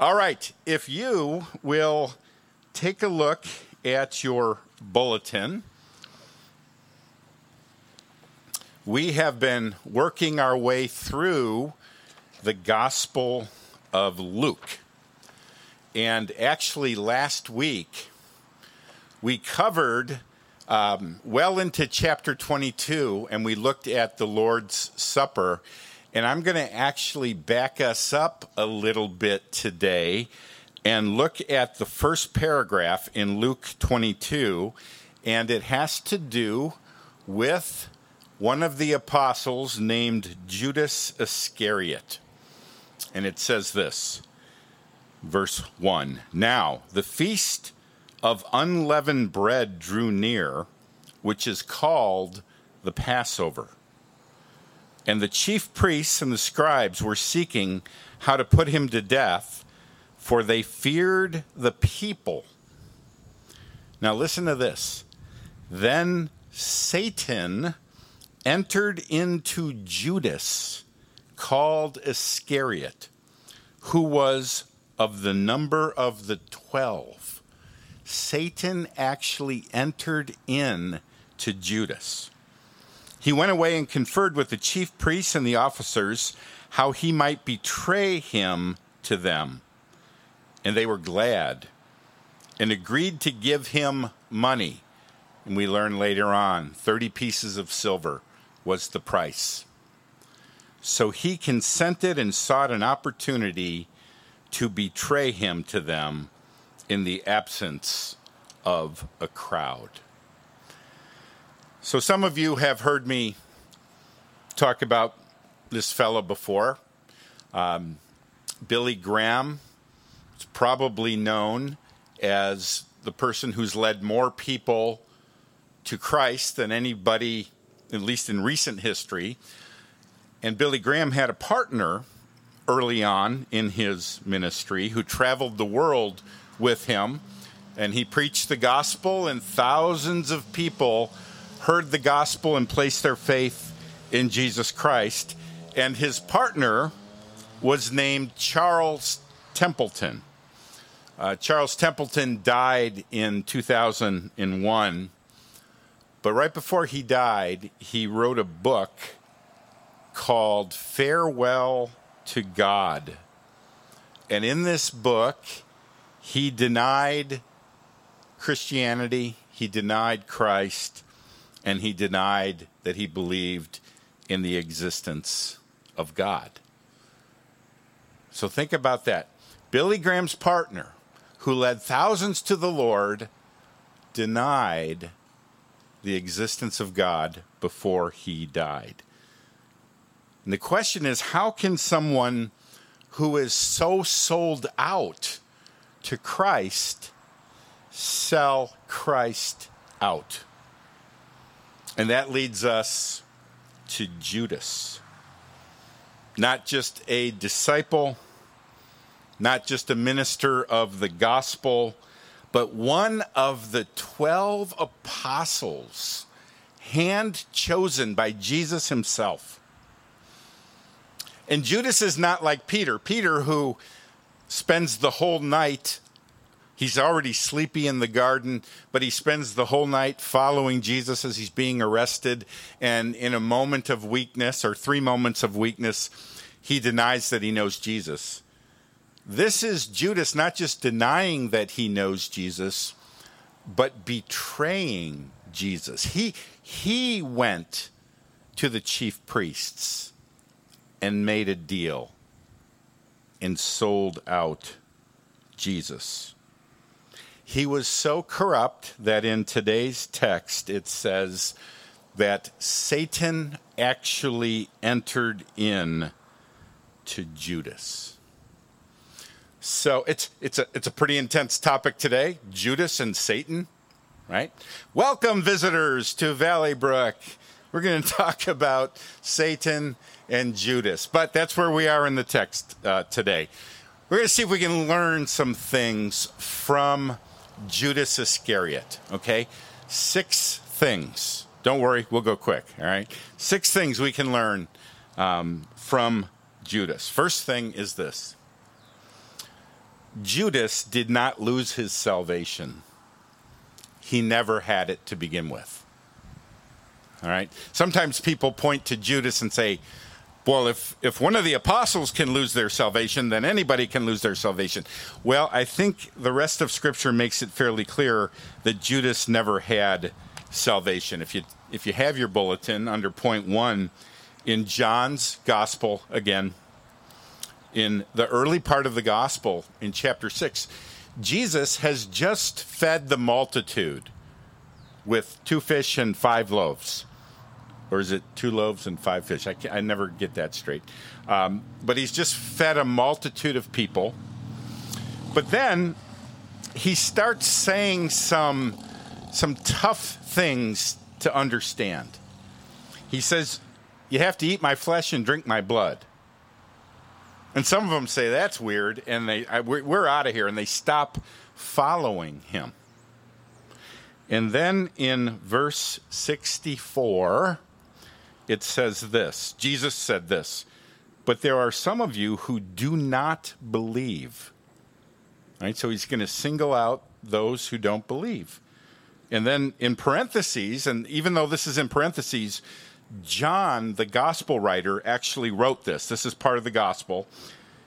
All right, if you will take a look at your bulletin, we have been working our way through the Gospel of Luke. And actually, last week, we covered um, well into chapter 22 and we looked at the Lord's Supper. And I'm going to actually back us up a little bit today and look at the first paragraph in Luke 22. And it has to do with one of the apostles named Judas Iscariot. And it says this, verse 1 Now, the feast of unleavened bread drew near, which is called the Passover. And the chief priests and the scribes were seeking how to put him to death, for they feared the people. Now, listen to this. Then Satan entered into Judas, called Iscariot, who was of the number of the twelve. Satan actually entered in to Judas. He went away and conferred with the chief priests and the officers how he might betray him to them. And they were glad and agreed to give him money. And we learn later on 30 pieces of silver was the price. So he consented and sought an opportunity to betray him to them in the absence of a crowd. So, some of you have heard me talk about this fellow before. Um, Billy Graham is probably known as the person who's led more people to Christ than anybody, at least in recent history. And Billy Graham had a partner early on in his ministry who traveled the world with him. And he preached the gospel, and thousands of people heard the gospel and placed their faith in Jesus Christ. And his partner was named Charles Templeton. Uh, Charles Templeton died in 2001. But right before he died, he wrote a book called Farewell to God. And in this book, he denied Christianity, he denied Christ, and he denied that he believed in the existence of God. So think about that. Billy Graham's partner, who led thousands to the Lord, denied the existence of God before he died. And the question is how can someone who is so sold out to Christ sell Christ out? And that leads us to Judas. Not just a disciple, not just a minister of the gospel, but one of the 12 apostles, hand chosen by Jesus himself and Judas is not like Peter. Peter, who spends the whole night, he's already sleepy in the garden, but he spends the whole night following Jesus as he's being arrested. And in a moment of weakness, or three moments of weakness, he denies that he knows Jesus. This is Judas not just denying that he knows Jesus, but betraying Jesus. He, he went to the chief priests and made a deal and sold out Jesus. He was so corrupt that in today's text it says that Satan actually entered in to Judas. So it's it's a it's a pretty intense topic today, Judas and Satan, right? Welcome visitors to Valley Brook. We're going to talk about Satan and Judas. But that's where we are in the text uh, today. We're going to see if we can learn some things from Judas Iscariot, okay? Six things. Don't worry, we'll go quick, all right? Six things we can learn um, from Judas. First thing is this Judas did not lose his salvation. He never had it to begin with. All right? Sometimes people point to Judas and say, well, if, if one of the apostles can lose their salvation, then anybody can lose their salvation. Well, I think the rest of Scripture makes it fairly clear that Judas never had salvation. If you, if you have your bulletin under point one, in John's Gospel, again, in the early part of the Gospel, in chapter 6, Jesus has just fed the multitude with two fish and five loaves or is it two loaves and five fish? I, I never get that straight. Um, but he's just fed a multitude of people. But then he starts saying some some tough things to understand. He says, "You have to eat my flesh and drink my blood." And some of them say that's weird, and they I, we're, we're out of here, and they stop following him. And then in verse sixty-four it says this Jesus said this, but there are some of you who do not believe. Right? So he's going to single out those who don't believe. And then in parentheses, and even though this is in parentheses, John, the gospel writer, actually wrote this. This is part of the gospel.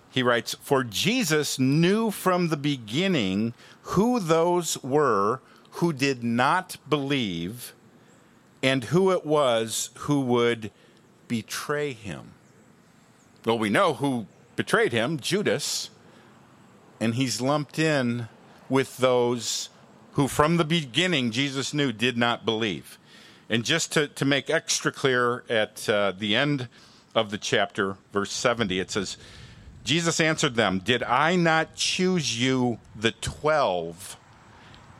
He writes, For Jesus knew from the beginning who those were who did not believe and who it was who would betray him. Well, we know who betrayed him Judas, and he's lumped in with those who, from the beginning, Jesus knew did not believe. And just to, to make extra clear at uh, the end of the chapter, verse 70, it says, Jesus answered them, Did I not choose you, the twelve,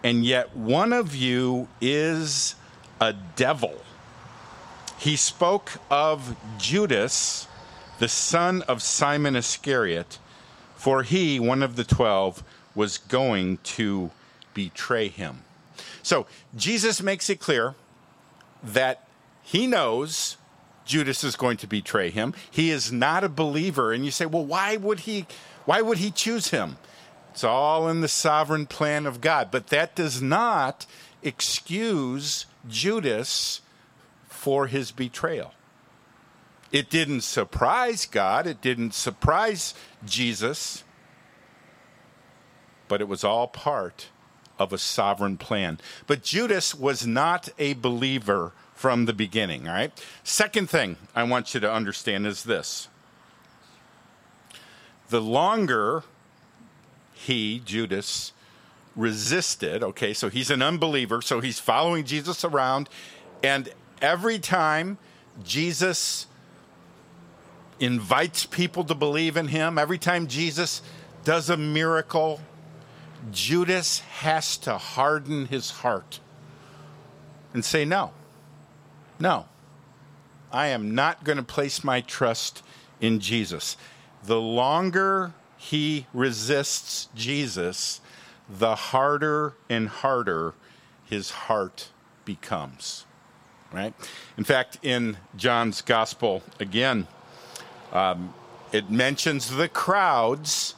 and yet one of you is a devil. He spoke of Judas, the son of Simon Iscariot, for he, one of the twelve, was going to betray him. So Jesus makes it clear that he knows Judas is going to betray him. He is not a believer. And you say, well, why would he why would he choose him? It's all in the sovereign plan of God. But that does not excuse Judas for his betrayal. It didn't surprise God, it didn't surprise Jesus, but it was all part of a sovereign plan. But Judas was not a believer from the beginning, all right? Second thing I want you to understand is this the longer he, Judas, resisted. Okay, so he's an unbeliever, so he's following Jesus around, and every time Jesus invites people to believe in him, every time Jesus does a miracle, Judas has to harden his heart and say, No, no, I am not going to place my trust in Jesus. The longer he resists Jesus, the harder and harder his heart becomes. Right? In fact, in John's gospel, again, um, it mentions the crowds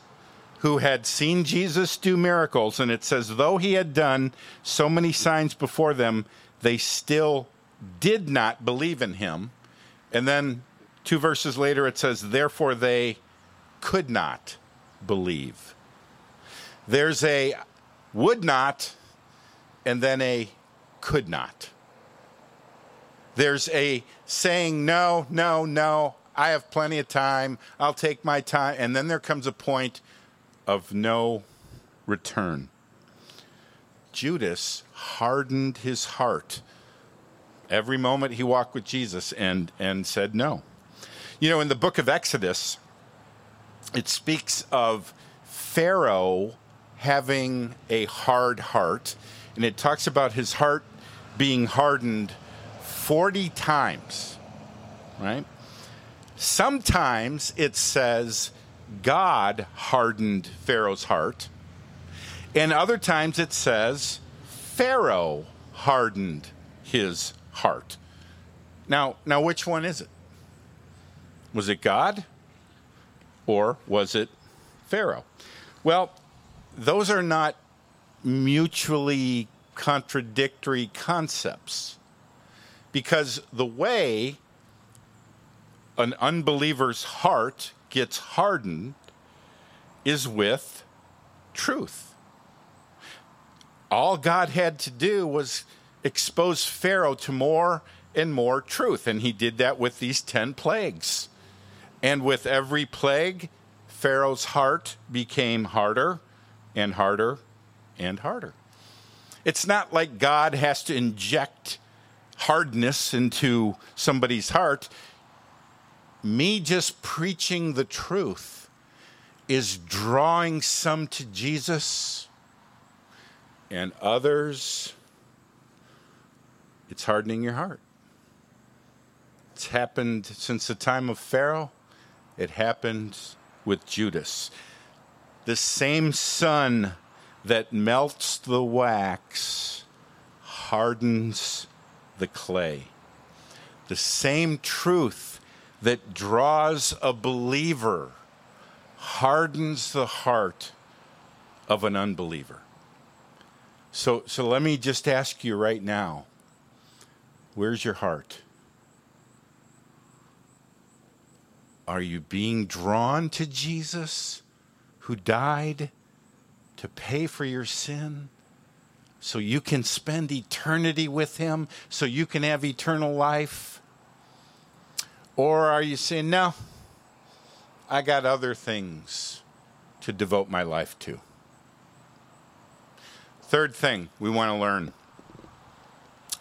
who had seen Jesus do miracles, and it says, though he had done so many signs before them, they still did not believe in him. And then two verses later, it says, therefore they could not believe. There's a would not and then a could not. There's a saying, no, no, no, I have plenty of time, I'll take my time. And then there comes a point of no return. Judas hardened his heart every moment he walked with Jesus and, and said no. You know, in the book of Exodus, it speaks of Pharaoh having a hard heart, and it talks about his heart being hardened 40 times, right? Sometimes it says God hardened Pharaoh's heart, and other times it says Pharaoh hardened his heart. Now, now which one is it? Was it God or was it Pharaoh? Well, those are not mutually contradictory concepts. Because the way an unbeliever's heart gets hardened is with truth. All God had to do was expose Pharaoh to more and more truth, and he did that with these 10 plagues. And with every plague, Pharaoh's heart became harder and harder and harder. It's not like God has to inject hardness into somebody's heart. Me just preaching the truth is drawing some to Jesus and others, it's hardening your heart. It's happened since the time of Pharaoh, it happened with Judas. The same sun that melts the wax hardens the clay. The same truth that draws a believer hardens the heart of an unbeliever. So, so let me just ask you right now where's your heart? Are you being drawn to Jesus who died to pay for your sin so you can spend eternity with him, so you can have eternal life? Or are you saying, no, I got other things to devote my life to? Third thing we want to learn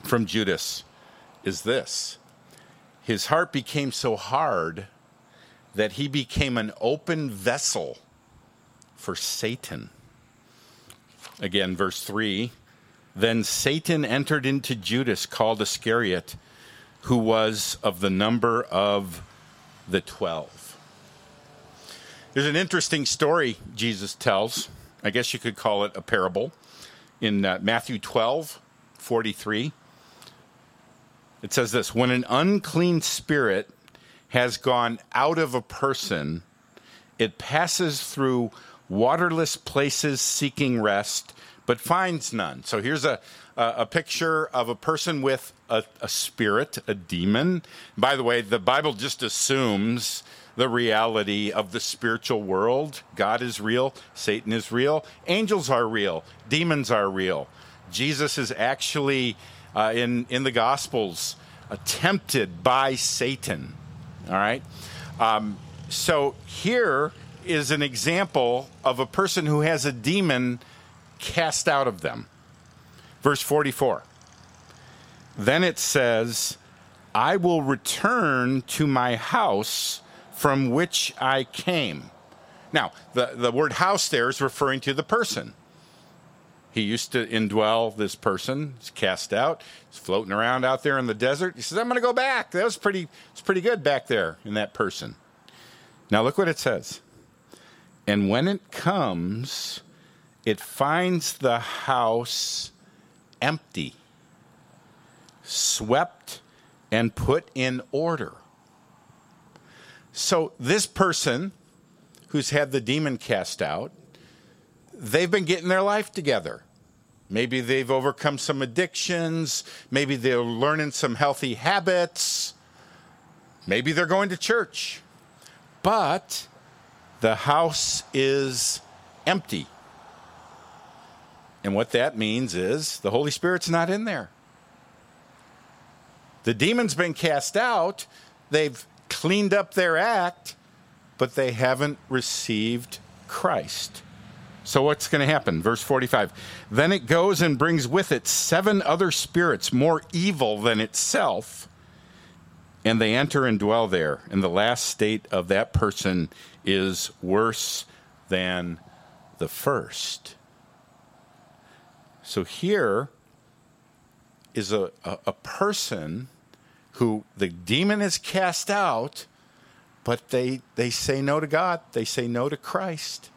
from Judas is this his heart became so hard that he became an open vessel for Satan. Again, verse 3 Then Satan entered into Judas, called Iscariot, who was of the number of the twelve. There's an interesting story Jesus tells. I guess you could call it a parable in uh, Matthew 12, 43. It says this When an unclean spirit has gone out of a person, it passes through waterless places seeking rest, but finds none. So here's a, a, a picture of a person with a, a spirit, a demon. By the way, the Bible just assumes the reality of the spiritual world. God is real, Satan is real, angels are real, demons are real. Jesus is actually uh, in in the Gospels tempted by Satan. All right, um, so here is an example of a person who has a demon cast out of them. Verse 44. Then it says, I will return to my house from which I came. Now, the, the word house there is referring to the person. He used to indwell this person. He's cast out. He's floating around out there in the desert. He says, I'm going to go back. That was pretty, it's pretty good back there in that person. Now, look what it says. And when it comes, it finds the house empty, swept, and put in order. So, this person who's had the demon cast out, they've been getting their life together. Maybe they've overcome some addictions. Maybe they're learning some healthy habits. Maybe they're going to church. But the house is empty. And what that means is the Holy Spirit's not in there. The demon's been cast out. They've cleaned up their act, but they haven't received Christ. So what's going to happen? Verse 45. Then it goes and brings with it seven other spirits more evil than itself, and they enter and dwell there. And the last state of that person is worse than the first. So here is a, a, a person who the demon is cast out, but they, they say no to God, they say no to Christ,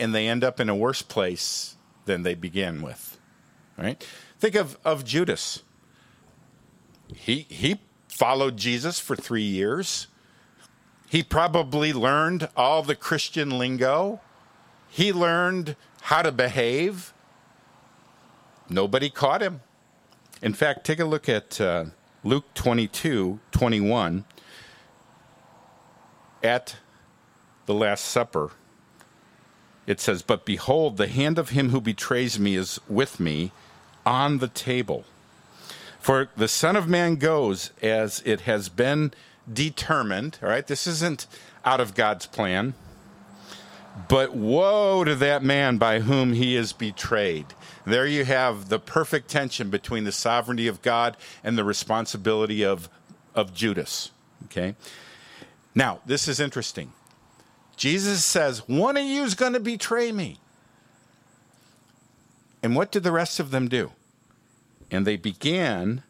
and they end up in a worse place than they began with. Right? Think of, of Judas. He, he followed Jesus for three years. He probably learned all the Christian lingo. he learned how to behave. Nobody caught him. In fact, take a look at uh, Luke 22 21. At the Last Supper, it says, But behold, the hand of him who betrays me is with me on the table. For the Son of Man goes as it has been determined. All right, this isn't out of God's plan. But woe to that man by whom he is betrayed. There you have the perfect tension between the sovereignty of God and the responsibility of, of Judas. Okay? Now, this is interesting. Jesus says, One of you is going to betray me. And what did the rest of them do? And they began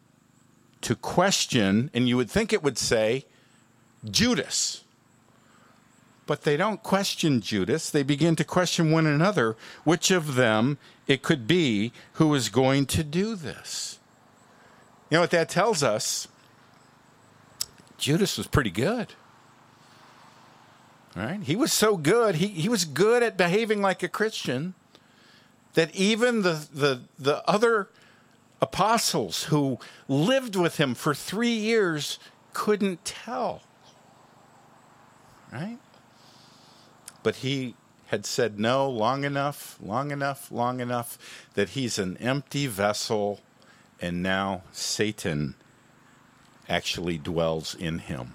to question, and you would think it would say, Judas. But they don't question Judas. They begin to question one another which of them it could be who is going to do this. You know what that tells us? Judas was pretty good. Right? He was so good. He, he was good at behaving like a Christian that even the, the, the other apostles who lived with him for three years couldn't tell. Right? But he had said no long enough, long enough, long enough that he's an empty vessel, and now Satan actually dwells in him.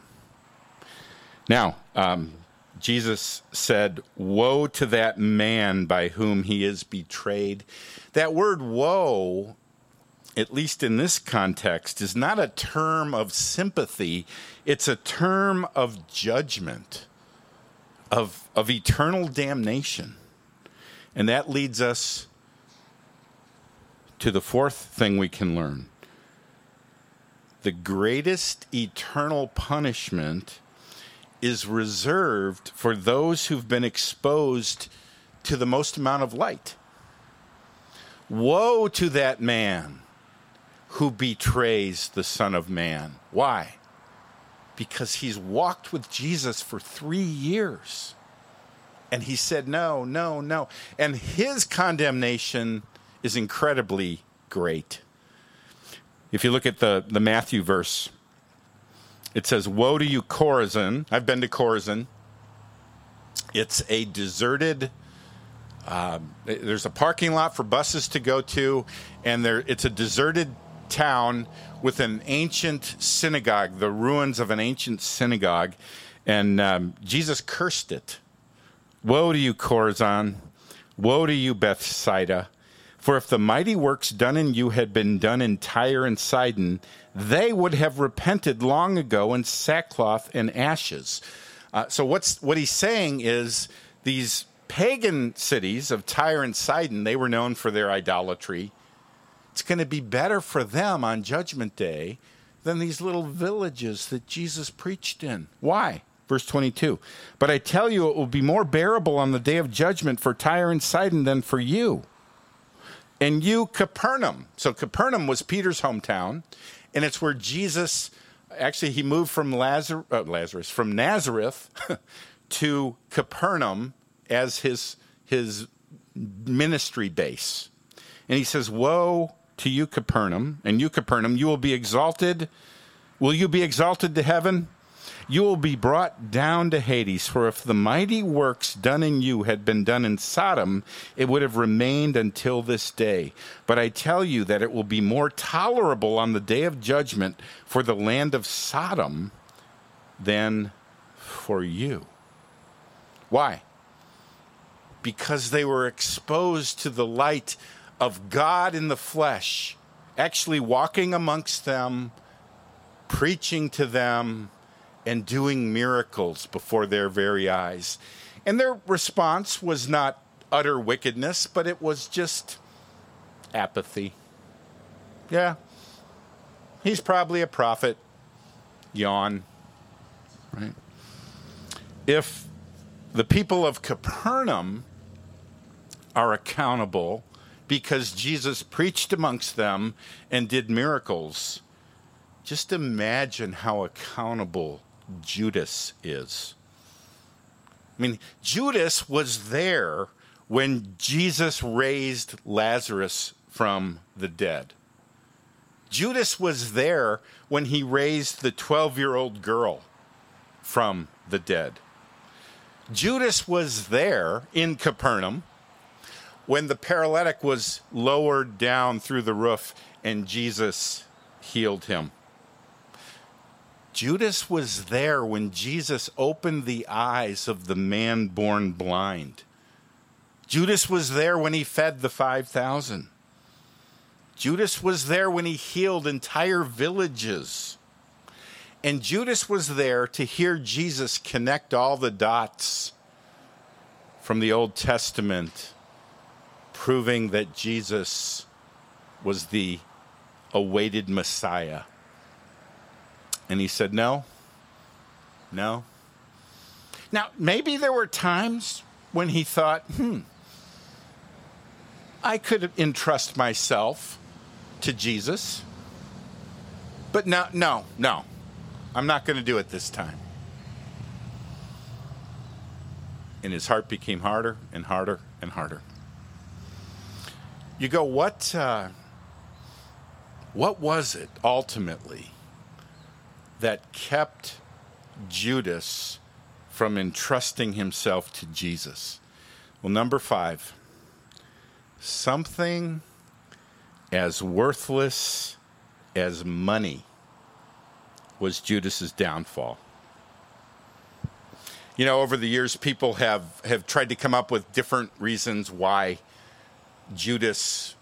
Now, um, Jesus said, Woe to that man by whom he is betrayed. That word woe, at least in this context, is not a term of sympathy, it's a term of judgment, of, of eternal damnation. And that leads us to the fourth thing we can learn. The greatest eternal punishment is reserved for those who've been exposed to the most amount of light. Woe to that man who betrays the Son of Man. Why? Because he's walked with Jesus for three years. And he said, No, no, no. And his condemnation is incredibly great. If you look at the, the Matthew verse, it says, Woe to you, Chorazin. I've been to Chorazin. It's a deserted. Um, there's a parking lot for buses to go to, and there it's a deserted town with an ancient synagogue, the ruins of an ancient synagogue, and um, Jesus cursed it. Woe to you, Chorazin! Woe to you, Bethsaida! For if the mighty works done in you had been done in Tyre and Sidon, they would have repented long ago in sackcloth and ashes. Uh, so what's what he's saying is these pagan cities of Tyre and Sidon, they were known for their idolatry. It's going to be better for them on Judgment Day than these little villages that Jesus preached in. Why? Verse 22. But I tell you, it will be more bearable on the day of judgment for Tyre and Sidon than for you. And you, Capernaum. So Capernaum was Peter's hometown, and it's where Jesus actually he moved from Lazarus, uh, Lazarus from Nazareth to Capernaum as his his ministry base. And he says, "Woe to you, Capernaum, and you, Capernaum, you will be exalted. Will you be exalted to heaven? You will be brought down to Hades, for if the mighty works done in you had been done in Sodom, it would have remained until this day. But I tell you that it will be more tolerable on the day of judgment for the land of Sodom than for you. Why? Because they were exposed to the light of God in the flesh, actually walking amongst them, preaching to them and doing miracles before their very eyes. And their response was not utter wickedness, but it was just apathy. Yeah, he's probably a prophet. Yawn. Right? If the people of Capernaum are accountable because Jesus preached amongst them and did miracles, just imagine how accountable Judas is. I mean, Judas was there when Jesus raised Lazarus from the dead. Judas was there when he raised the 12 year old girl from the dead. Judas was there in Capernaum when the paralytic was lowered down through the roof and Jesus healed him. Judas was there when Jesus opened the eyes of the man born blind. Judas was there when he fed the 5,000. Judas was there when he healed entire villages. And Judas was there to hear Jesus connect all the dots from the Old Testament, proving that Jesus was the awaited Messiah. And he said, No, no. Now, maybe there were times when he thought, hmm, I could entrust myself to Jesus. But no, no, no. I'm not going to do it this time. And his heart became harder and harder and harder. You go, what, uh, what was it ultimately that kept Judas from entrusting himself to Jesus? Well, number five, something as worthless as money was Judas's downfall. You know, over the years, people have, have tried to come up with different reasons why Judas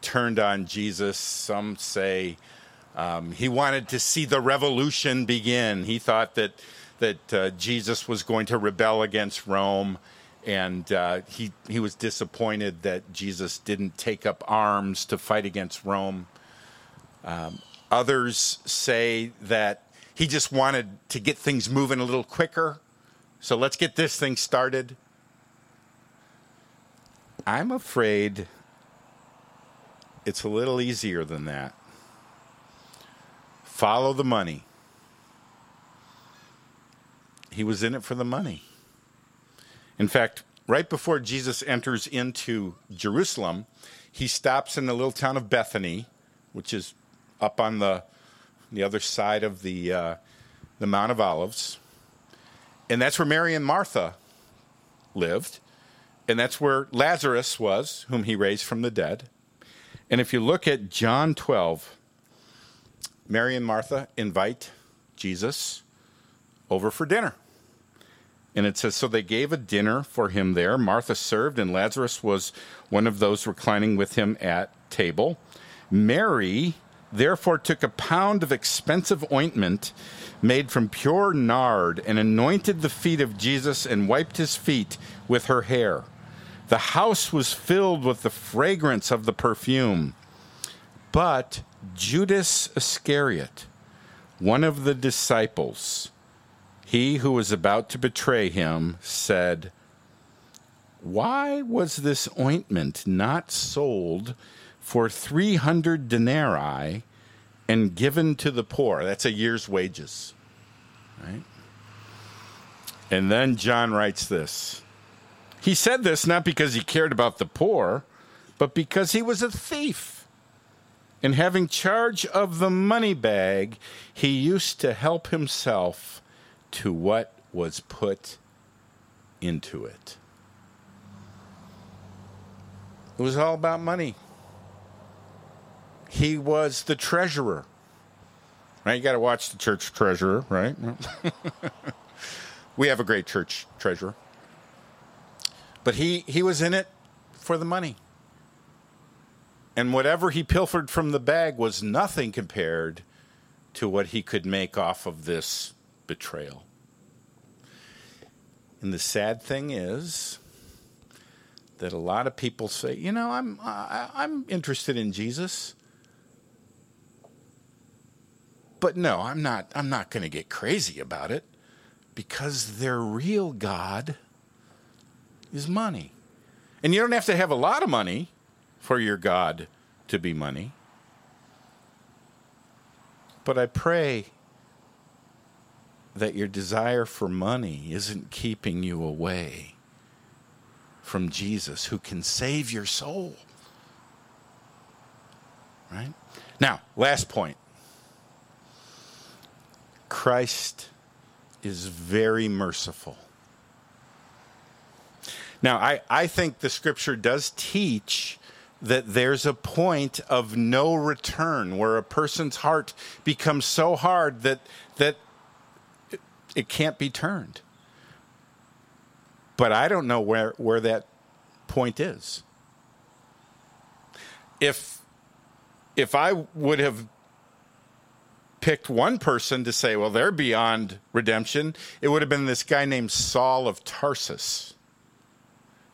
turned on Jesus. Some say um, he wanted to see the revolution begin. He thought that that uh, Jesus was going to rebel against Rome, and uh, he he was disappointed that Jesus didn't take up arms to fight against Rome. Um, others say that he just wanted to get things moving a little quicker. So let's get this thing started. I'm afraid it's a little easier than that. Follow the money. He was in it for the money. In fact, right before Jesus enters into Jerusalem, he stops in the little town of Bethany, which is up on the the other side of the uh, the Mount of Olives, and that's where Mary and Martha lived, and that's where Lazarus was, whom he raised from the dead. And if you look at John 12, Mary and Martha invite Jesus over for dinner. And it says, So they gave a dinner for him there. Martha served, and Lazarus was one of those reclining with him at table. Mary therefore took a pound of expensive ointment made from pure nard and anointed the feet of Jesus and wiped his feet with her hair. The house was filled with the fragrance of the perfume. But Judas Iscariot, one of the disciples, he who was about to betray him, said, Why was this ointment not sold? for 300 denarii and given to the poor. That's a year's wages. Right? And then John writes this. He said this not because he cared about the poor, but because he was a thief. And having charge of the money bag, he used to help himself to what was put into it. It was all about money he was the treasurer. Right? You got to watch the church treasurer, right? we have a great church treasurer. But he, he was in it for the money. And whatever he pilfered from the bag was nothing compared to what he could make off of this betrayal. And the sad thing is that a lot of people say, you know, I'm I, am i am interested in Jesus. But no, I'm not I'm not going to get crazy about it because their real god is money. And you don't have to have a lot of money for your god to be money. But I pray that your desire for money isn't keeping you away from Jesus who can save your soul. Right? Now, last point Christ is very merciful. Now, I, I think the scripture does teach that there's a point of no return where a person's heart becomes so hard that, that it, can't be turned. But I don't know where, where that point is. If, if I would have picked one person to say, well, they're beyond redemption, it would have been this guy named Saul of Tarsus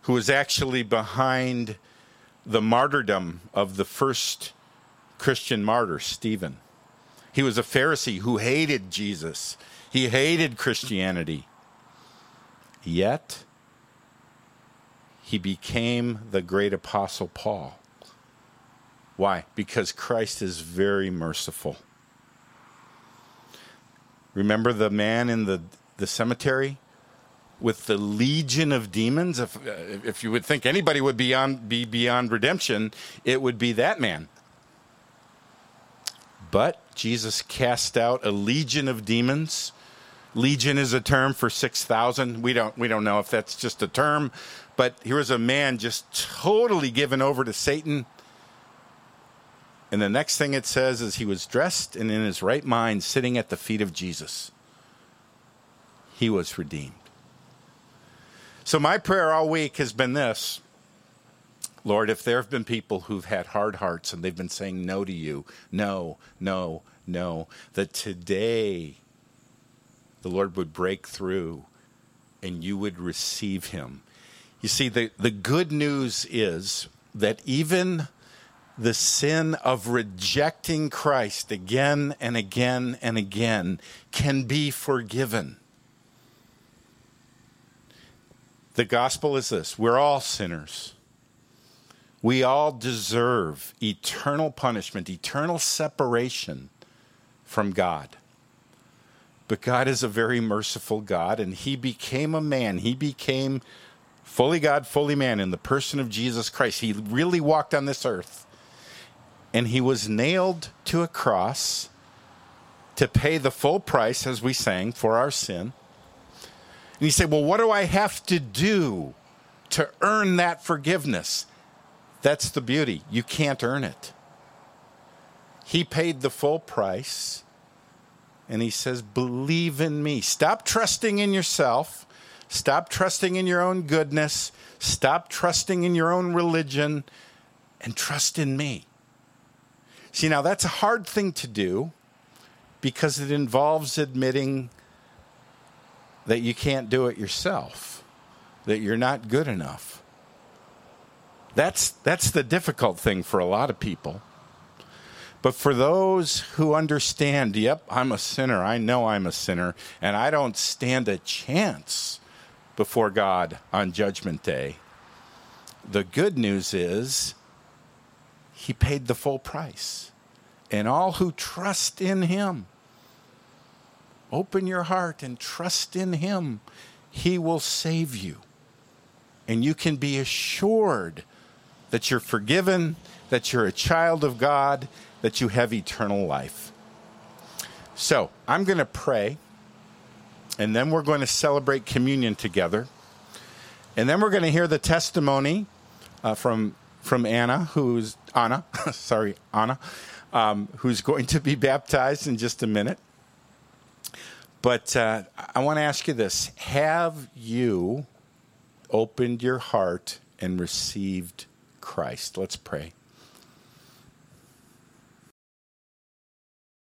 who was actually behind the martyrdom of the first Christian martyr, Stephen. He was a Pharisee who hated Jesus, he hated Christianity. Yet, he became the great apostle Paul. Why? Because Christ is very merciful. Remember the man in the, the cemetery? With the legion of demons, if, uh, if you would think anybody would be, on, be beyond redemption, it would be that man. But Jesus cast out a legion of demons. Legion is a term for 6,000. We don't, we don't know if that's just a term, but here was a man just totally given over to Satan. And the next thing it says is he was dressed and in his right mind, sitting at the feet of Jesus. He was redeemed. So, my prayer all week has been this Lord, if there have been people who've had hard hearts and they've been saying no to you, no, no, no, that today the Lord would break through and you would receive him. You see, the, the good news is that even the sin of rejecting Christ again and again and again can be forgiven. The gospel is this we're all sinners. We all deserve eternal punishment, eternal separation from God. But God is a very merciful God, and He became a man. He became fully God, fully man in the person of Jesus Christ. He really walked on this earth, and He was nailed to a cross to pay the full price, as we sang, for our sin. And you say, well, what do I have to do to earn that forgiveness? That's the beauty. You can't earn it. He paid the full price. And he says, believe in me. Stop trusting in yourself. Stop trusting in your own goodness. Stop trusting in your own religion and trust in me. See, now that's a hard thing to do because it involves admitting that you can't do it yourself, that you're not good enough. That's, that's the difficult thing for a lot of people. But for those who understand, yep, I'm a sinner, I know I'm a sinner, and I don't stand a chance before God on Judgment Day, the good news is He paid the full price. And all who trust in Him Open your heart and trust in Him. He will save you. And you can be assured that you're forgiven, that you're a child of God, that you have eternal life. So I'm going to pray, and then we're going to celebrate communion together. And then we're going to hear the testimony uh, from, from Anna, who's Anna, sorry, Anna, um, who's going to be baptized in just a minute. But uh, I want to ask you this Have you opened your heart and received Christ? Let's pray.